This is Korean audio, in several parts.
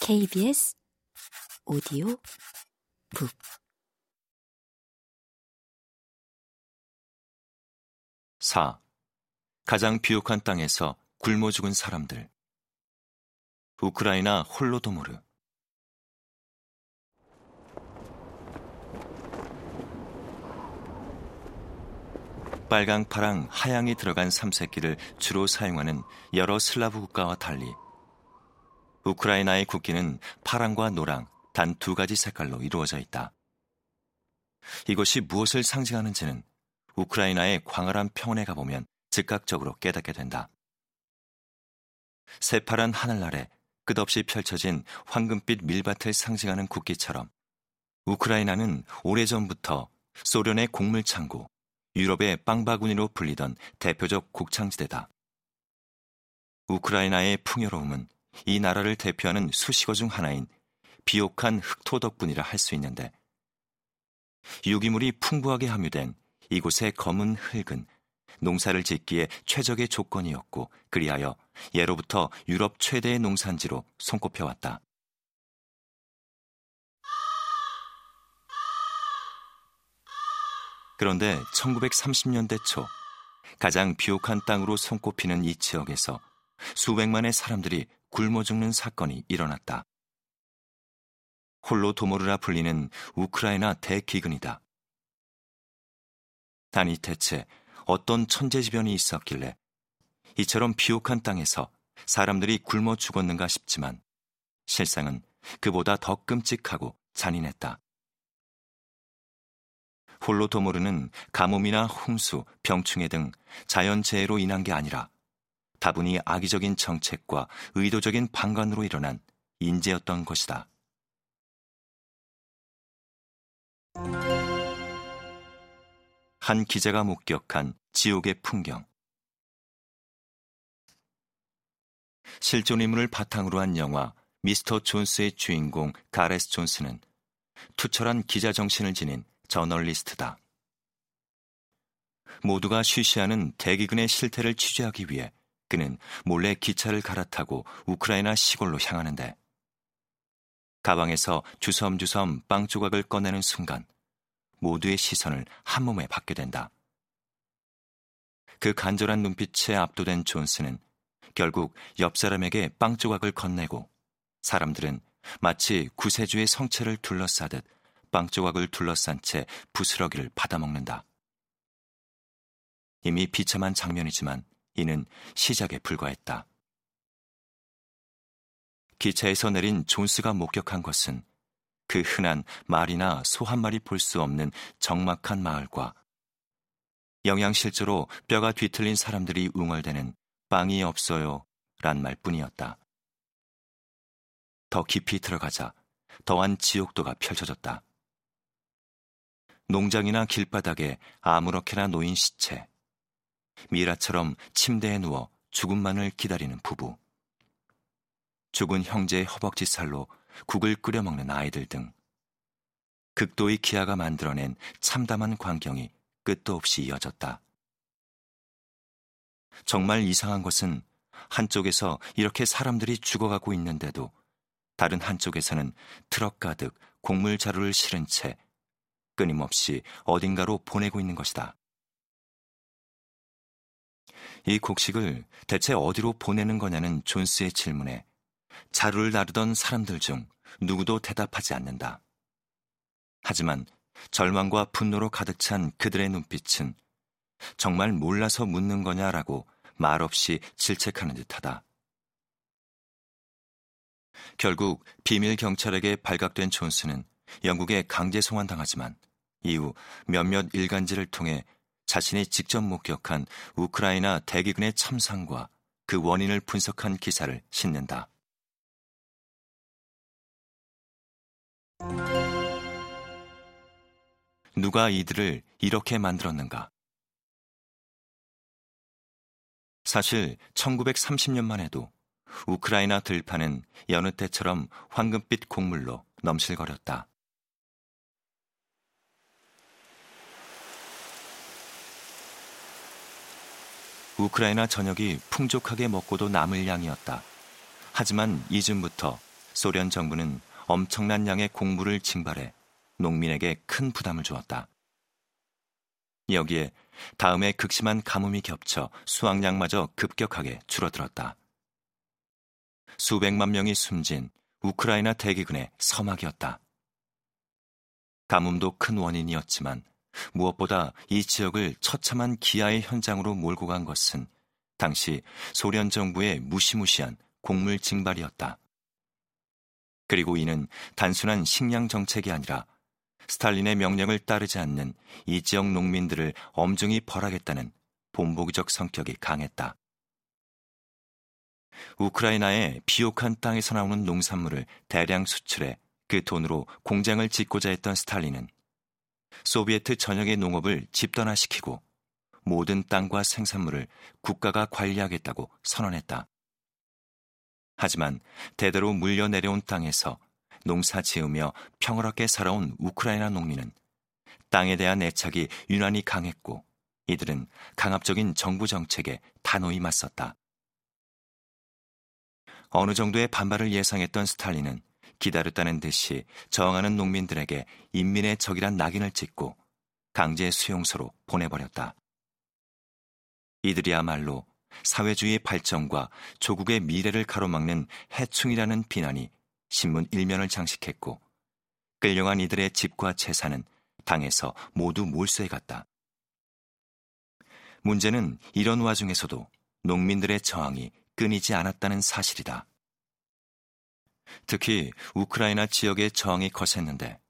KBS 오디오 북. 사. 가장 비옥한 땅에서 굶어 죽은 사람들. 우크라이나 홀로도모르. 빨강, 파랑, 하양이 들어간 삼색기를 주로 사용하는 여러 슬라브 국가와 달리 우크라이나의 국기는 파랑과 노랑 단 두 가지 색깔로 이루어져 있다. 이것이 무엇을 상징하는지는 우크라이나의 광활한 평원에 가보면 즉각적으로 깨닫게 된다. 새파란 하늘 아래 끝없이 펼쳐진 황금빛 밀밭을 상징하는 국기처럼 우크라이나는 오래전부터 소련의 곡물창고, 유럽의 빵바구니로 불리던 대표적 곡창지대다. 우크라이나의 풍요로움은 이 나라를 대표하는 수식어 중 하나인 비옥한 흑토 덕분이라 할 수 있는데 유기물이 풍부하게 함유된 이곳의 검은 흙은 농사를 짓기에 최적의 조건이었고 그리하여 예로부터 유럽 최대의 농산지로 손꼽혀 왔다. 그런데 1930년대 초 가장 비옥한 땅으로 손꼽히는 이 지역에서 수백만의 사람들이 굶어 죽는 사건이 일어났다. 홀로 도모르라 불리는 우크라이나 대기근이다. 아니 대체 어떤 천재지변이 있었길래 이처럼 비옥한 땅에서 사람들이 굶어 죽었는가 싶지만 실상은 그보다 더 끔찍하고 잔인했다. 홀로 도모르는 가뭄이나 홍수, 병충해 등 자연재해로 인한 게 아니라 다분히 악의적인 정책과 의도적인 방관으로 일어난 인재였던 것이다. 한 기자가 목격한 지옥의 풍경. 실존 인물을 바탕으로 한 영화 미스터 존스의 주인공 가레스 존스는 투철한 기자 정신을 지닌 저널리스트다. 모두가 쉬쉬하는 대기근의 실태를 취재하기 위해 그는 몰래 기차를 갈아타고 우크라이나 시골로 향하는데 가방에서 주섬주섬 빵 조각을 꺼내는 순간 모두의 시선을 한 몸에 받게 된다. 그 간절한 눈빛에 압도된 존스는 결국 옆 사람에게 빵 조각을 건네고 사람들은 마치 구세주의 성체를 둘러싸듯 빵 조각을 둘러싼 채 부스러기를 받아먹는다. 이미 비참한 장면이지만 이는 시작에 불과했다. 기차에서 내린 존스가 목격한 것은 그 흔한 말이나 소 한 마리 볼 수 없는 적막한 마을과 영양실조로 뼈가 뒤틀린 사람들이 웅얼대는 빵이 없어요 란 말뿐이었다. 더 깊이 들어가자 더한 지옥도가 펼쳐졌다. 농장이나 길바닥에 아무렇게나 놓인 시체, 미라처럼 침대에 누워 죽음만을 기다리는 부부, 죽은 형제의 허벅지 살로 국을 끓여 먹는 아이들 등 극도의 기아가 만들어낸 참담한 광경이 끝도 없이 이어졌다. 정말 이상한 것은 한쪽에서 이렇게 사람들이 죽어가고 있는데도 다른 한쪽에서는 트럭 가득 곡물 자루를 실은 채 끊임없이 어딘가로 보내고 있는 것이다. 이 곡식을 대체 어디로 보내는 거냐는 존스의 질문에 자루를 나르던 사람들 중 누구도 대답하지 않는다. 하지만 절망과 분노로 가득 찬 그들의 눈빛은 정말 몰라서 묻는 거냐라고 말없이 질책하는 듯하다. 결국 비밀 경찰에게 발각된 존스는 영국에 강제 송환당하지만 이후 몇몇 일간지를 통해 자신이 직접 목격한 우크라이나 대기근의 참상과 그 원인을 분석한 기사를 싣는다. 누가 이들을 이렇게 만들었는가? 사실 1930년만 해도 우크라이나 들판은 여느 때처럼 황금빛 곡물로 넘실거렸다. 우크라이나 전역이 풍족하게 먹고도 남을 양이었다. 하지만 이즈부터 소련 정부는 엄청난 양의 곡물을 징발해 농민에게 큰 부담을 주었다. 여기에 다음에 극심한 가뭄이 겹쳐 수확량마저 급격하게 줄어들었다. 수백만 명이 숨진 우크라이나 대기근의 서막이었다. 가뭄도 큰 원인이었지만 무엇보다 이 지역을 처참한 기아의 현장으로 몰고 간 것은 당시 소련 정부의 무시무시한 곡물 징발이었다. 그리고 이는 단순한 식량 정책이 아니라 스탈린의 명령을 따르지 않는 이 지역 농민들을 엄중히 벌하겠다는 본보기적 성격이 강했다. 우크라이나의 비옥한 땅에서 나오는 농산물을 대량 수출해 그 돈으로 공장을 짓고자 했던 스탈린은 소비에트 전역의 농업을 집단화시키고 모든 땅과 생산물을 국가가 관리하겠다고 선언했다. 하지만 대대로 물려 내려온 땅에서 농사 지으며 평화롭게 살아온 우크라이나 농민은 땅에 대한 애착이 유난히 강했고 이들은 강압적인 정부 정책에 단호히 맞섰다. 어느 정도의 반발을 예상했던 스탈린은 기다렸다는 듯이 저항하는 농민들에게 인민의 적이란 낙인을 찍고 강제 수용소로 보내버렸다. 이들이야말로 사회주의 발전과 조국의 미래를 가로막는 해충이라는 비난이 신문 일면을 장식했고 끌려간 이들의 집과 재산은 당에서 모두 몰수해 갔다. 문제는 이런 와중에서도 농민들의 저항이 끊이지 않았다는 사실이다. 특히 우크라이나 지역의 저항이 거셌는데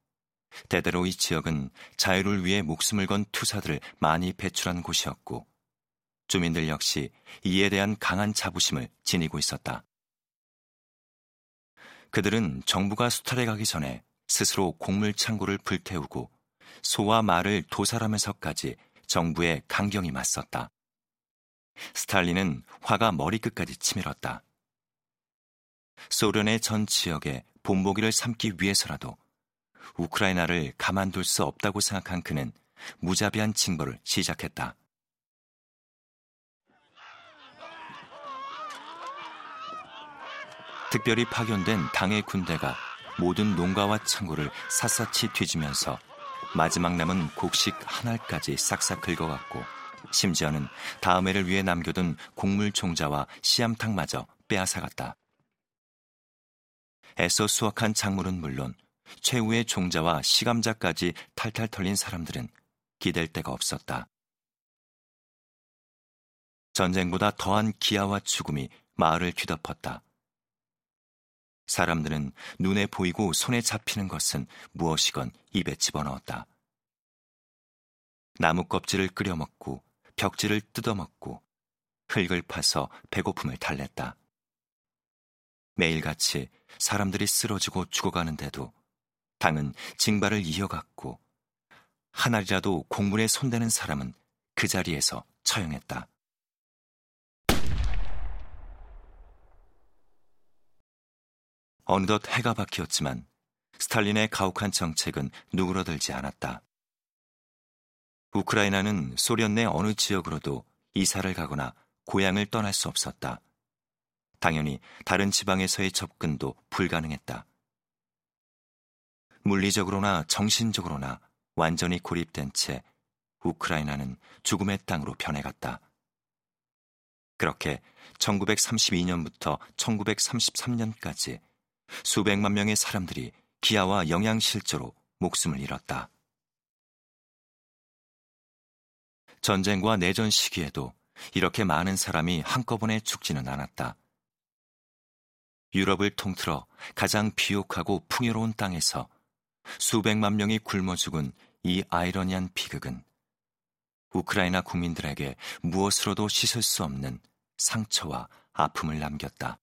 대대로 이 지역은 자유를 위해 목숨을 건 투사들을 많이 배출한 곳이었고 주민들 역시 이에 대한 강한 자부심을 지니고 있었다. 그들은 정부가 수탈해 가기 전에 스스로 곡물 창고를 불태우고 소와 말을 도살하면서까지 정부에 강경히 맞섰다. 스탈린은 화가 머리끝까지 치밀었다. 소련의 전 지역에 본보기를 삼기 위해서라도 우크라이나를 가만둘 수 없다고 생각한 그는 무자비한 징벌을 시작했다. 특별히 파견된 당의 군대가 모든 농가와 창고를 샅샅이 뒤지면서 마지막 남은 곡식 한 알까지 싹싹 긁어갔고 심지어는 다음 해를 위해 남겨둔 곡물 종자와 씨암탉마저 빼앗아갔다. 애써 수확한 작물은 물론 최후의 종자와 시감자까지 탈탈 털린 사람들은 기댈 데가 없었다. 전쟁보다 더한 기아와 죽음이 마을을 뒤덮었다. 사람들은 눈에 보이고 손에 잡히는 것은 무엇이건 입에 집어넣었다. 나무 껍질을 끓여 먹고 벽지를 뜯어먹고 흙을 파서 배고픔을 달랬다. 매일같이 사람들이 쓰러지고 죽어가는데도 당은 징발을 이어갔고 하나리라도 공물에 손대는 사람은 그 자리에서 처형했다. 어느덧 해가 바뀌었지만 스탈린의 가혹한 정책은 누그러들지 않았다. 우크라이나는 소련 내 어느 지역으로도 이사를 가거나 고향을 떠날 수 없었다. 당연히 다른 지방에서의 접근도 불가능했다. 물리적으로나 정신적으로나 완전히 고립된 채 우크라이나는 죽음의 땅으로 변해갔다. 그렇게 1932년부터 1933년까지 수백만 명의 사람들이 기아와 영양실조로 목숨을 잃었다. 전쟁과 내전 시기에도 이렇게 많은 사람이 한꺼번에 죽지는 않았다. 유럽을 통틀어 가장 비옥하고 풍요로운 땅에서 수백만 명이 굶어 죽은 이 아이러니한 비극은 우크라이나 국민들에게 무엇으로도 씻을 수 없는 상처와 아픔을 남겼다.